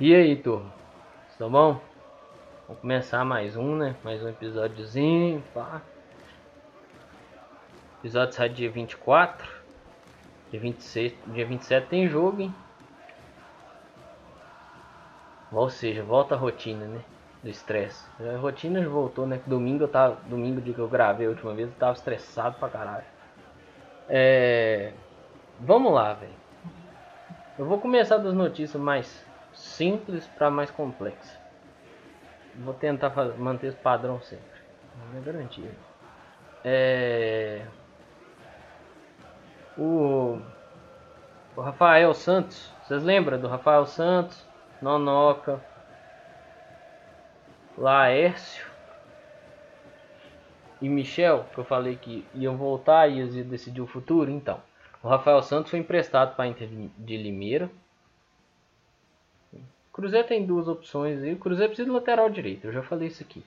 E aí, turma? Tá bom? Vamos começar mais um, né? Mais um episódiozinho, pá. O episódio sai dia 24. Dia 26, dia 27 tem jogo, hein? Ou seja, volta a rotina, né? Do estresse. A rotina já voltou, né? Domingo eu tava. Domingo de que eu gravei a última vez, eu tava estressado pra caralho. É. Vamos lá, velho. Eu vou começar das notícias mais simples para mais complexa. Vou tentar fazer, manter esse padrão sempre. Não é garantia. É... O... o Rafael Santos. Vocês lembram do Rafael Santos? Nonoca. Laércio. E Michel, que eu falei que iam voltar e decidir o futuro. Então, o Rafael Santos foi emprestado para a Inter de Limeira Cruzeiro tem duas opções e o Cruzeiro precisa de lateral direito, eu já falei isso aqui.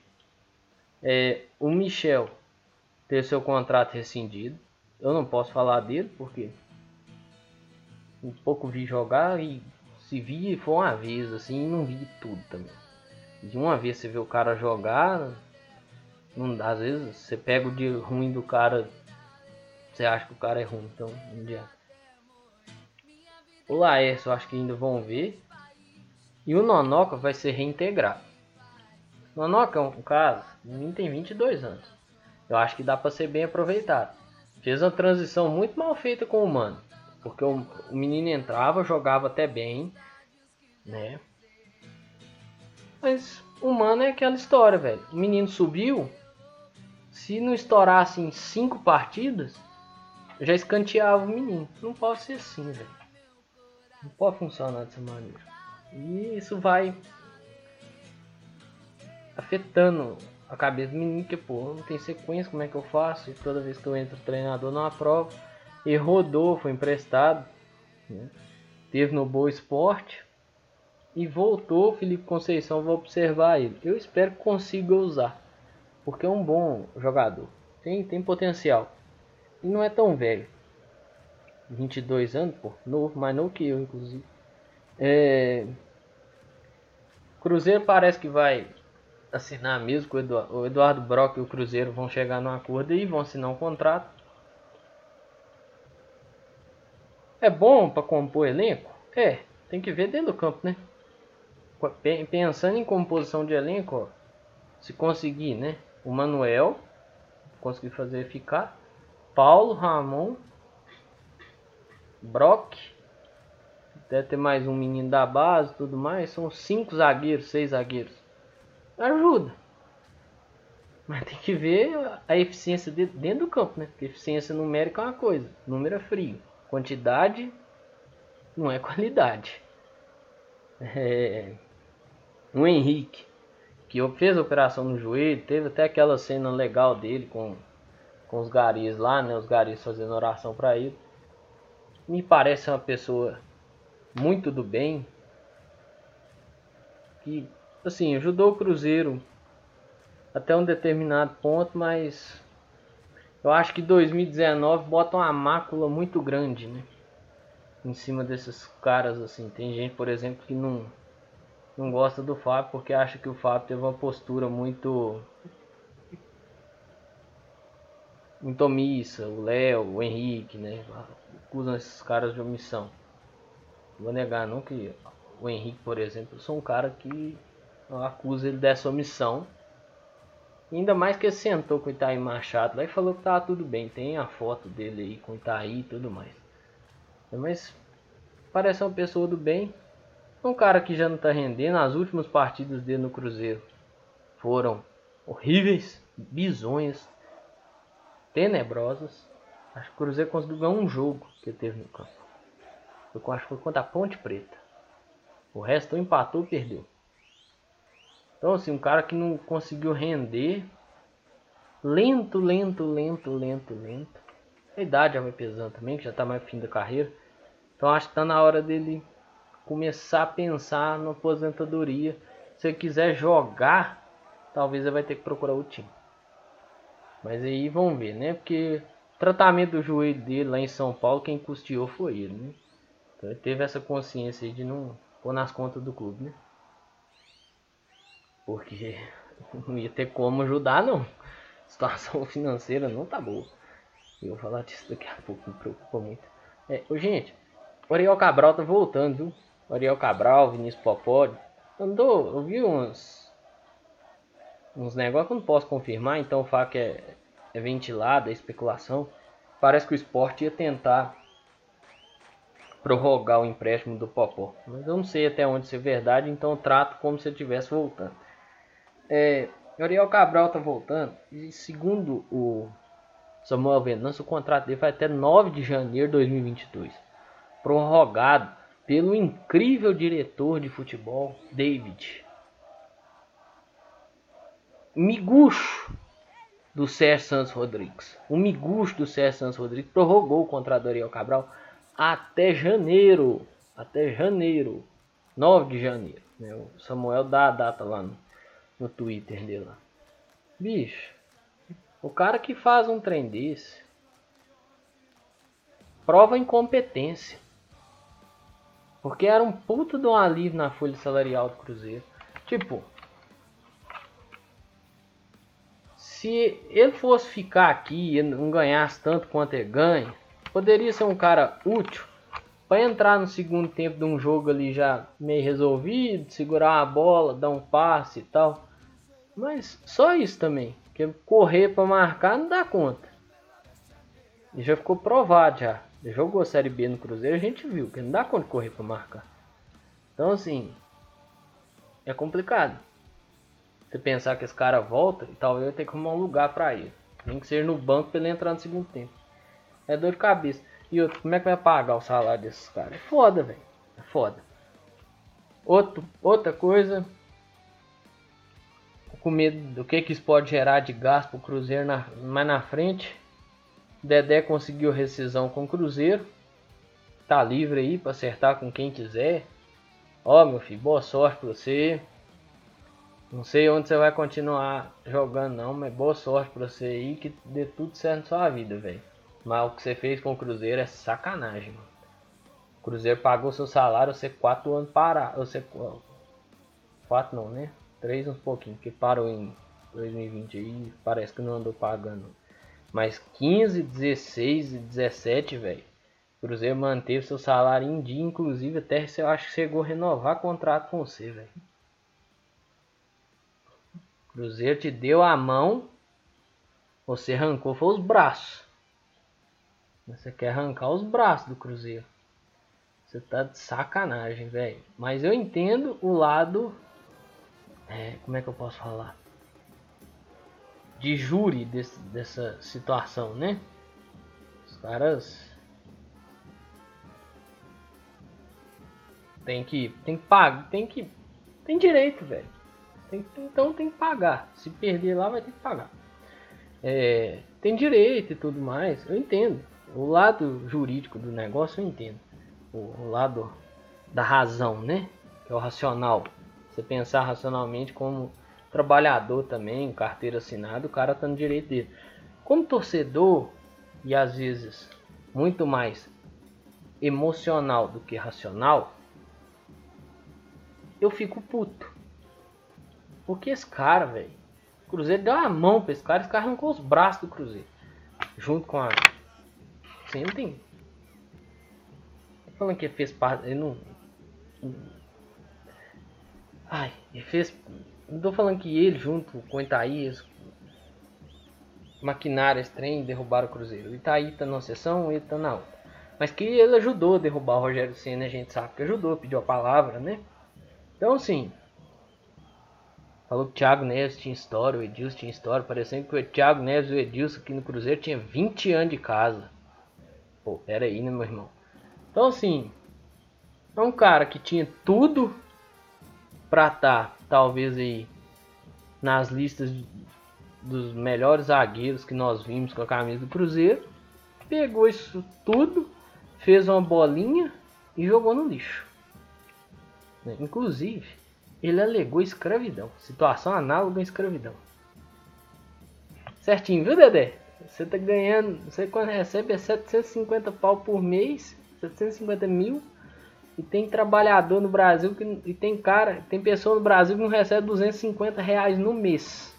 É, o Michel ter seu contrato rescindido. Eu não posso falar dele porque um pouco vi jogar e se vi foi uma vez assim, não vi tudo também. De uma vez você vê o cara jogar, não dá, às vezes você pega o de ruim do cara, você acha que o cara é ruim, então não adianta. O Laércio acho que ainda vão ver. E o Nonoca vai ser reintegrado. Nonoca é um cara, o menino tem 22 anos. Eu acho que dá para ser bem aproveitado. Fez uma transição muito mal feita com o Mano. Porque o, o menino entrava, jogava até bem, né? Mas o Mano é aquela história, velho. O menino subiu, se não estourasse em 5 partidas, já escanteava o menino. Não pode ser assim, velho. Não pode funcionar dessa maneira. E isso vai afetando a cabeça do menino, que pô, não tem sequência, como é que eu faço? E toda vez que eu entro treinador não aprova. E rodou, foi emprestado. Né? Teve no Boa Esporte. E voltou, Felipe Conceição, vou observar ele. Eu espero que consiga usar. Porque é um bom jogador. Tem, tem potencial. E não é tão velho. 22 anos, pô, novo, mais novo que eu, inclusive. É... Cruzeiro parece que vai assinar mesmo com o Eduardo, o Eduardo Brock e o Cruzeiro vão chegar num acordo e vão assinar um contrato. É bom para compor elenco? É, tem que ver dentro do campo, né? Pensando em composição de elenco, ó, se conseguir, né? O Manuel conseguir fazer ficar, Paulo, Ramon, Brock, Deve ter mais um menino da base tudo mais. São cinco zagueiros, seis zagueiros. Ajuda. Mas tem que ver a eficiência de, dentro do campo, né? Porque eficiência numérica é uma coisa. Número é frio. Quantidade não é qualidade. É... O Henrique, que fez operação no joelho, teve até aquela cena legal dele com, com os garis lá, né? Os garis fazendo oração para ele. Me parece uma pessoa muito do bem, que assim ajudou o Cruzeiro até um determinado ponto, mas eu acho que 2019 bota uma mácula muito grande, né? Em cima desses caras assim. Tem gente, por exemplo, que não não gosta do Fábio porque acha que o Fábio teve uma postura muito muito omissa, o Léo, o Henrique, né? Acusam esses caras de omissão vou negar não que o Henrique, por exemplo, sou um cara que acusa ele dessa omissão. Ainda mais que ele sentou com o Itaí Machado lá e falou que tava tudo bem. Tem a foto dele aí com o Itaí e tudo mais. Mas parece uma pessoa do bem. Um cara que já não tá rendendo. As últimas partidas dele no Cruzeiro foram horríveis, bizonhas, tenebrosas. Acho que o Cruzeiro conseguiu ganhar um jogo que teve no campo. Foi, acho que foi contra a Ponte Preta. O resto empatou perdeu. Então assim, um cara que não conseguiu render. Lento, lento, lento, lento, lento. A idade já vai pesando também, que já está mais fim da carreira. Então acho que está na hora dele começar a pensar na aposentadoria. Se ele quiser jogar, talvez ele vai ter que procurar o time. Mas aí vamos ver, né? Porque tratamento do joelho dele lá em São Paulo, quem custeou foi ele, né? Então ele teve essa consciência de não, pôr nas contas do clube, né? Porque não ia ter como ajudar, não. A situação financeira não tá boa. Eu vou falar disso daqui a pouco, me preocupa muito. É, ô, gente, o Ariel Cabral tá voltando, viu? O Ariel Cabral, Vinícius Popó. Andou, eu vi uns. Uns negócios que eu não posso confirmar, então o fato é, é ventilado, é especulação. Parece que o esporte ia tentar prorrogar o empréstimo do Popó. Mas eu não sei até onde isso é verdade, então eu trato como se ele estivesse voltando. É, Ariel Cabral tá voltando e segundo o Samuel Venâncio, o contrato dele vai até 9 de janeiro de 2022. Prorrogado pelo incrível diretor de futebol, David. Miguxo do Sérgio Santos Rodrigues. O Miguxo do Sérgio Santos Rodrigues prorrogou o contrato do Ariel Cabral até janeiro. Até janeiro. 9 de janeiro. Né? O Samuel dá a data lá no, no Twitter dele. Lá. Bicho, o cara que faz um trem desse prova incompetência. Porque era um puto de um alívio na folha salarial do Cruzeiro. Tipo, se ele fosse ficar aqui e não ganhasse tanto quanto ele ganha, poderia ser um cara útil para entrar no segundo tempo de um jogo ali já meio resolvido, segurar a bola, dar um passe e tal. Mas só isso também. Porque correr para marcar não dá conta. E já ficou provado já. Jogou a Série B no Cruzeiro, a gente viu que não dá conta de correr para marcar. Então assim, é complicado. Você pensar que esse cara volta e talvez eu tenha que arrumar um lugar para ele. Nem que seja no banco para ele entrar no segundo tempo. É dor de cabeça. E outro, como é que vai pagar o salário desses caras? É foda, velho. É foda. Outro, outra coisa, com medo do que, que isso pode gerar de gasto para o Cruzeiro na, mais na frente. Dedé conseguiu rescisão com o Cruzeiro. Tá livre aí para acertar com quem quiser. Ó, meu filho, boa sorte para você. Não sei onde você vai continuar jogando não, mas boa sorte para você aí que dê tudo certo na sua vida, velho. Mas o que você fez com o Cruzeiro é sacanagem, mano. O Cruzeiro pagou seu salário, você quatro anos parar, você quatro não, né? 3 uns pouquinho, que parou em 2020 aí, parece que não andou pagando. Mas 15, 16 e 17, velho. Cruzeiro manteve seu salário em dia, inclusive até eu acho que chegou a renovar contrato com você, velho. Cruzeiro te deu a mão, você arrancou foi os braços. Você quer arrancar os braços do Cruzeiro. Você tá de sacanagem, velho. Mas eu entendo o lado é, como é que eu posso falar? De júri desse, dessa situação, né? Os caras tem que tem que pagar, tem que tem direito, velho. Então tem que pagar. Se perder lá vai ter que pagar. É, tem direito e tudo mais. Eu entendo. O lado jurídico do negócio eu entendo. O, o lado da razão, né? Que é o racional. Você pensar racionalmente como trabalhador também, carteira assinada, o cara tá no direito dele. Como torcedor, e às vezes muito mais emocional do que racional, eu fico puto. Porque esse cara, velho, Cruzeiro deu a mão pra esse cara, esse cara arrancou os braços do Cruzeiro. Junto com a. Você não tem. Tô falando que ele fez parte. Ele não. Ai, ele fez. Não tô falando que ele, junto com o Itaías, maquinaram esse trem e derrubaram o Cruzeiro. O Itaí tá numa sessão, ele tá na outra. Mas que ele ajudou a derrubar o Rogério Senna, a gente sabe que ajudou, pediu a palavra, né? Então, assim. Falou que o Thiago Neves tinha história, o Edilson tinha história. Parecendo que o Thiago Neves e o Edilson aqui no Cruzeiro tinha 20 anos de casa. Pô, pera aí, né, meu irmão? Então, assim. É um cara que tinha tudo para estar tá, talvez aí nas listas dos melhores zagueiros que nós vimos com a camisa do Cruzeiro, pegou isso tudo, fez uma bolinha e jogou no lixo. Inclusive, ele alegou escravidão, situação análoga à escravidão. Certinho, viu, Dedé? Você tá ganhando, você quando recebe é 750 pau por mês, 750 mil E tem trabalhador no Brasil que, e tem cara, tem pessoa no Brasil que não recebe 250 reais no mês.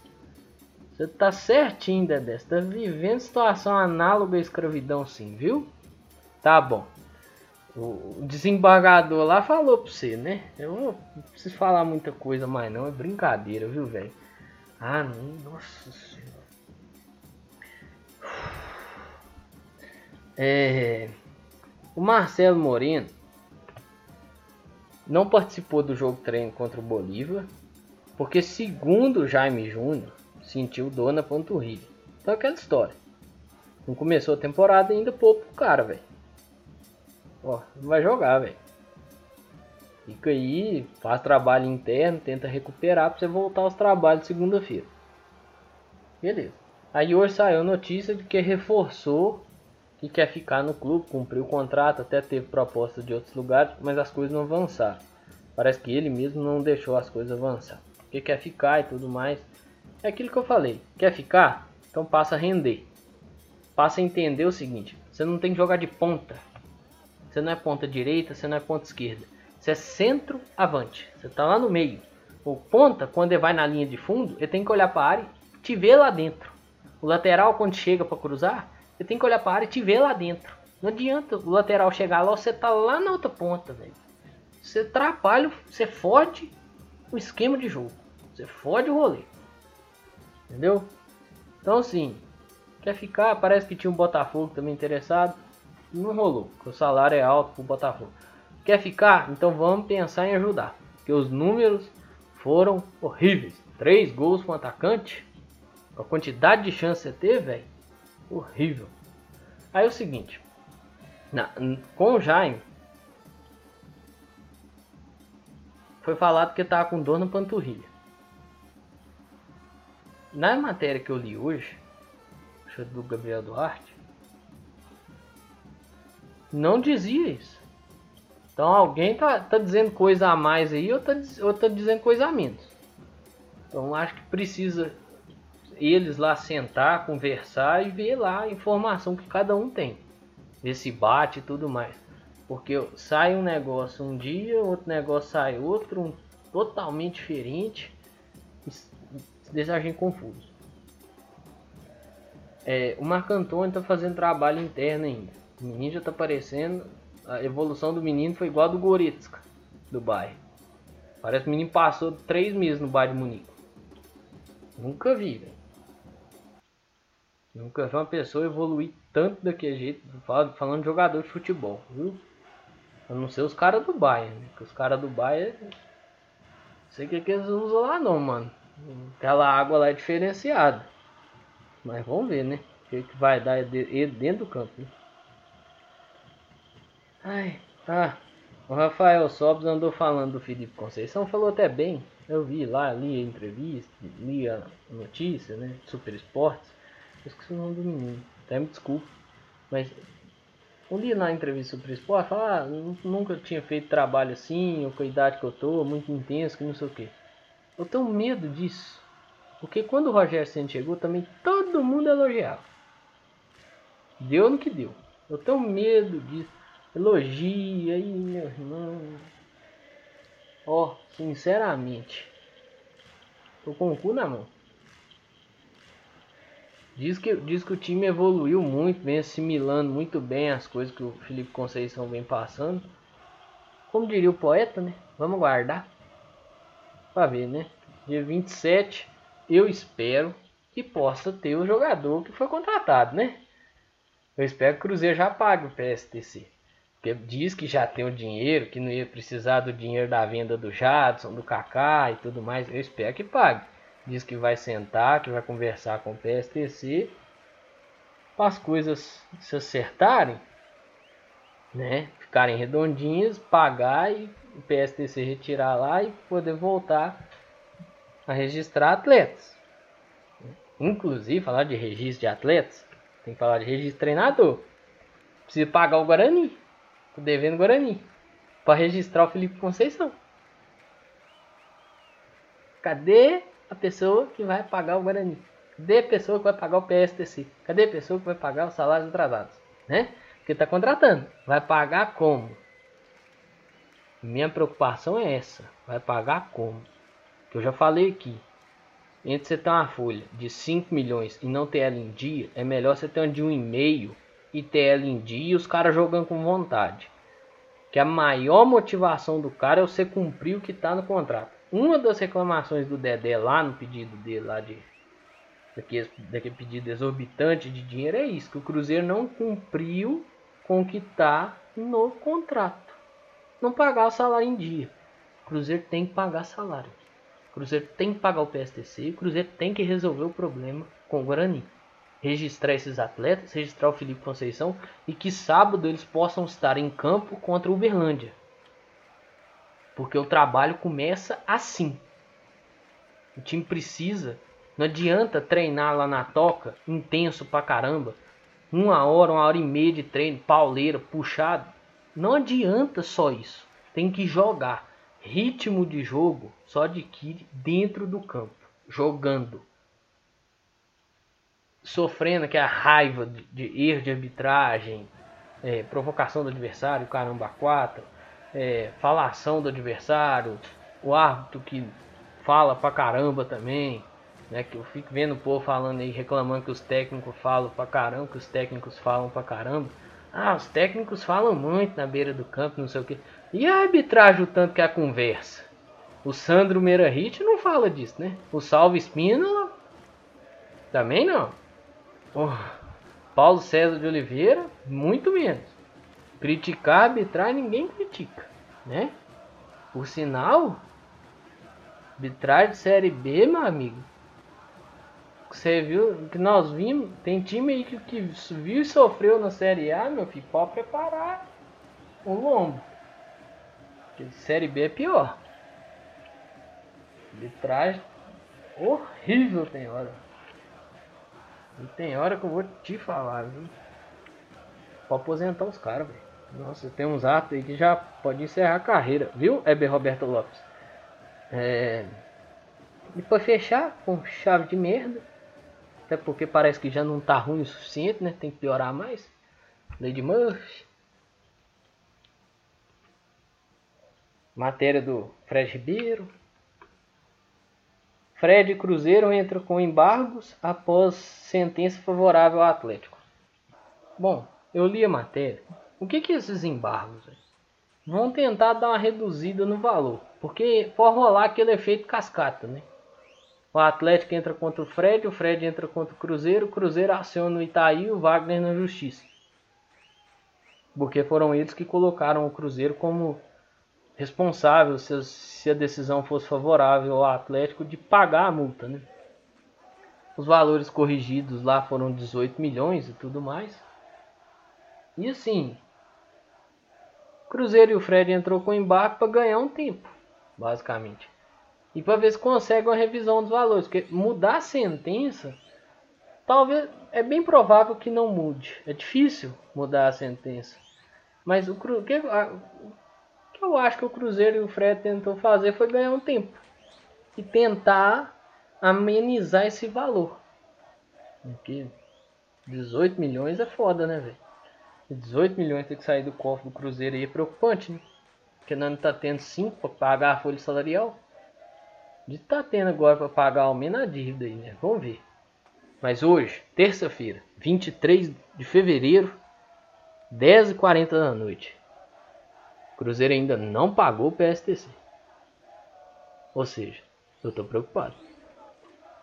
Você tá certinho, Dedé. Você tá vivendo situação análoga à escravidão sim, viu? Tá bom. O desembargador lá falou pra você, né? Eu não preciso falar muita coisa mais não, é brincadeira, viu, velho? Ah, não, nossa senhora. É, o Marcelo Moreno não participou do jogo treino contra o Bolívar, porque segundo Jaime Júnior, sentiu dor na panturrilha. Então aquela história. Não começou a temporada ainda pouco pro cara, velho. Ó, não vai jogar, velho. Fica aí, faz trabalho interno, tenta recuperar pra você voltar aos trabalhos segunda-feira. Beleza. Aí hoje saiu a notícia de que reforçou que quer ficar no clube, cumpriu o contrato, até teve propostas de outros lugares, mas as coisas não avançaram. Parece que ele mesmo não deixou as coisas avançar. Porque quer ficar e tudo mais. É aquilo que eu falei. Quer ficar? Então passa a render. Passa a entender o seguinte: você não tem que jogar de ponta. Você não é ponta direita, você não é ponta esquerda. Você é centro-avante. Você está lá no meio. O ponta, quando ele vai na linha de fundo, ele tem que olhar para a área e te ver lá dentro. O lateral, quando chega para cruzar, ele tem que olhar para a área e te ver lá dentro. Não adianta o lateral chegar lá, você tá lá na outra ponta, velho. Você atrapalha, você fode o esquema de jogo. Você fode o rolê. Entendeu? Então, assim, quer ficar? Parece que tinha um Botafogo também interessado não rolou, porque o salário é alto pro Botafogo. Quer ficar? Então vamos pensar em ajudar. Porque os números foram horríveis. Três gols com atacante. A quantidade de chance que você teve, velho. Horrível. Aí é o seguinte. Na, com o Jaime. Foi falado que tava com dor na panturrilha. Na matéria que eu li hoje, do Gabriel Duarte, não dizia isso. Então alguém tá, tá dizendo coisa a mais aí ou tá, ou tá dizendo coisa a menos. Então acho que precisa eles lá sentar, conversar e ver lá a informação que cada um tem. Ver se bate e tudo mais. Porque sai um negócio um dia, outro negócio sai outro, um totalmente diferente. Deixa a gente confuso. É, o Marco Antônio está fazendo trabalho interno ainda. O menino já tá parecendo. A evolução do menino foi igual a do Goretzka, do Bayern. Parece que o menino passou três meses no Bayern de Munique. Nunca vi. Nunca vi uma pessoa evoluir tanto daquele jeito, falando de jogador de futebol, viu? A não ser os caras do Bayern, né? Os caras do Bayern. Não sei o que, que eles usam lá não, mano. Aquela água lá é diferenciada. Mas vamos ver, né? O que, que vai dar dentro do campo, né? Ai, tá. O Rafael Sobs andou falando do Felipe Conceição, falou até bem. Eu vi lá, li a entrevista, li a notícia, né? Super Esportes. Eu esqueci o nome do menino, até me desculpe. Mas eu li na entrevista Super Esportes, falar, ah, nunca tinha feito trabalho assim, ou com a idade que eu tô, muito intenso, que não sei o que. Eu tenho medo disso. Porque quando o Rogério Senna chegou, também todo mundo elogiava. Deu no que deu. Eu tenho medo disso. Elogia aí, meu irmão. Ó, oh, sinceramente. Tô com o cu na mão. Diz que, diz que o time evoluiu muito, vem assimilando muito bem as coisas que o Felipe Conceição vem passando. Como diria o poeta, né? Vamos guardar. Pra ver, né? Dia 27, eu espero que possa ter o jogador que foi contratado, né? Eu espero que o Cruzeiro já pague o PSTC. Porque diz que já tem o dinheiro, que não ia precisar do dinheiro da venda do Jadson, do Kaká e tudo mais. Eu espero que pague. Diz que vai sentar, que vai conversar com o PSTC para as coisas se acertarem, né? Ficarem redondinhas, pagar e o PSTC retirar lá e poder voltar a registrar atletas. Inclusive, falar de registro de atletas, tem que falar de registro de treinador. Precisa pagar o Guarani. Tô devendo Guarani. Pra registrar o Felipe Conceição. Cadê a pessoa que vai pagar o Guarani? Cadê a pessoa que vai pagar o PSTC? Cadê a pessoa que vai pagar os salários atrasados? Né? Porque tá contratando. Vai pagar como? Minha preocupação é essa. Vai pagar como? Que eu já falei aqui. Entre você ter uma folha de 5 milhões e não ter ela em dia, é melhor você ter uma de 1,5 e ter ela em dia e os caras jogando com vontade. Que a maior motivação do cara é você cumprir o que está no contrato. Uma das reclamações do Dedé lá no pedido dele, lá de daquele, daquele pedido exorbitante de dinheiro, é isso: que o Cruzeiro não cumpriu com o que está no contrato. Não pagar o salário em dia. O Cruzeiro tem que pagar salário. O Cruzeiro tem que pagar o PSTC. O Cruzeiro tem que resolver o problema com o Guarani. Registrar esses atletas, registrar o Felipe Conceição e que sábado eles possam estar em campo contra o Uberlândia. Porque o trabalho começa assim. O time precisa. Não adianta treinar lá na toca, intenso pra caramba. Uma hora, uma hora e meia de treino, pauleira, puxado. Não adianta só isso. Tem que jogar. Ritmo de jogo só adquire dentro do campo, jogando. Sofrendo que a raiva de, de erro de arbitragem, é, provocação do adversário, caramba, quatro é, falação do adversário, o árbitro que fala pra caramba também, né? Que eu fico vendo o povo falando aí, reclamando que os técnicos falam pra caramba, que os técnicos falam pra caramba. Ah, os técnicos falam muito na beira do campo, não sei o que. E a arbitragem, o tanto que é a conversa? O Sandro Meirahit não fala disso, né? O Salve Espínola também não. Oh, Paulo César de Oliveira, muito menos. Criticar arbitrar ninguém critica, né? Por sinal, arbitragem de série B, meu amigo. Você viu que nós vimos, tem time aí que, que viu e sofreu na série A, meu filho, pode preparar o lombo. Porque série B é pior. Arbitragem horrível tem hora. E tem hora que eu vou te falar, viu? Pra aposentar os caras, velho. Nossa, tem uns atos aí que já pode encerrar a carreira, viu, Heber Roberto Lopes? É... E pra fechar com chave de merda. Até porque parece que já não tá ruim o suficiente, né? Tem que piorar mais. Lady Murphy. Matéria do Fred Ribeiro. Fred Cruzeiro entra com embargos após sentença favorável ao Atlético. Bom, eu li a matéria o que que esses embargos vão tentar dar uma reduzida no valor? Porque pode rolar aquele efeito cascata, né? O Atlético entra contra o Fred, o Fred entra contra o Cruzeiro, o Cruzeiro aciona o Itaí e o Wagner na justiça. Porque foram eles que colocaram o Cruzeiro como responsável, se, a decisão fosse favorável ao Atlético, de pagar a multa, né? Os valores corrigidos lá foram 18 milhões e tudo mais. E assim, Cruzeiro e o Fred entrou com embarque para ganhar um tempo, basicamente. E para ver se consegue uma revisão dos valores, porque mudar a sentença, talvez é bem provável que não mude. É difícil mudar a sentença. Mas o que, a, o que eu acho que o Cruzeiro e o Fred tentou fazer foi ganhar um tempo e tentar amenizar esse valor. Porque 18 milhões é foda, né, velho? 18 milhões tem que sair do cofre do Cruzeiro aí é preocupante, né? Porque não está tendo 5 para pagar a folha salarial. De tá tendo agora para pagar ao menos a dívida aí, né? Vamos ver. Mas hoje, terça-feira, 23 de fevereiro, 10h40 da noite. O Cruzeiro ainda não pagou o PSTC. Ou seja, eu estou preocupado.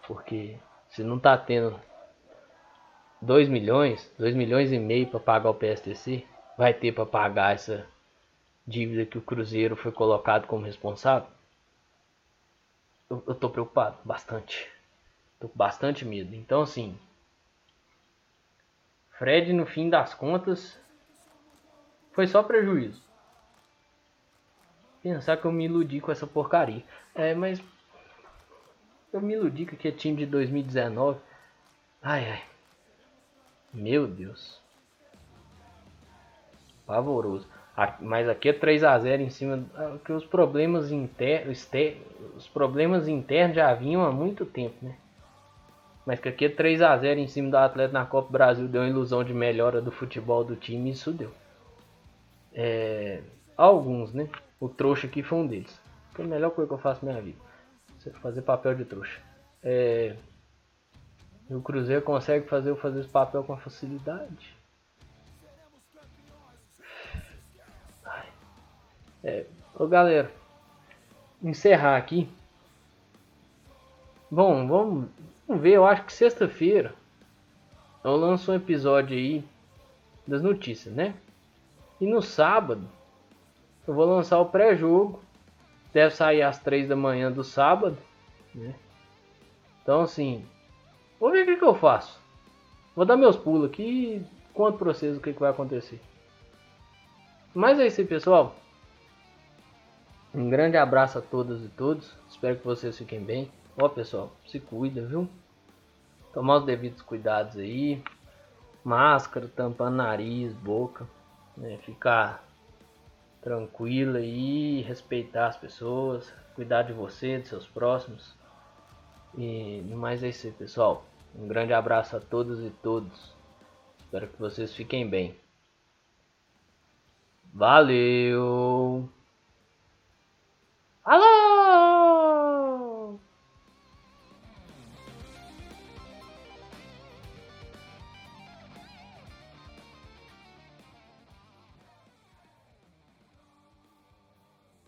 Porque se não está tendo 2 milhões, 2 milhões e meio para pagar o PSTC, vai ter para pagar essa dívida que o Cruzeiro foi colocado como responsável? Eu, eu tô preocupado, bastante. Tô com bastante medo. Então assim, Fred no fim das contas foi só prejuízo. Pensar que eu me iludi com essa porcaria. É, mas eu me iludi com aquele time de 2019. Ai ai. Meu Deus. Pavoroso. Mas aqui é 3 a 0 em cima ah, que os problemas internos, os problemas internos já vinham há muito tempo, né? Mas que aqui é 3 a 0 em cima do Atlético na Copa Brasil deu uma ilusão de melhora do futebol do time, isso deu. É, alguns, né? O trouxa aqui foi um deles. Foi a melhor coisa que eu faço na minha vida. Fazer papel de trouxa. É... E o Cruzeiro consegue fazer eu fazer esse papel com facilidade. É, ô galera, encerrar aqui. Bom, vamos, vamos ver. Eu acho que sexta-feira eu lanço um episódio aí das notícias, né? E no sábado eu vou lançar o pré-jogo. Deve sair às 3 da manhã do sábado, né? Então assim, vou ver o que, que eu faço. Vou dar meus pulos aqui e conto pra vocês o que, que vai acontecer. Mas é isso aí, pessoal. Um grande abraço a todas e todos. Espero que vocês fiquem bem. Ó, pessoal, se cuida, viu? Tomar os devidos cuidados aí. Máscara, tampando nariz, boca. Né? Ficar tranquilo aí, respeitar as pessoas, cuidar de você, de seus próximos. E mais é isso aí, pessoal. Um grande abraço a todos e todos. Espero que vocês fiquem bem. Valeu! Alô!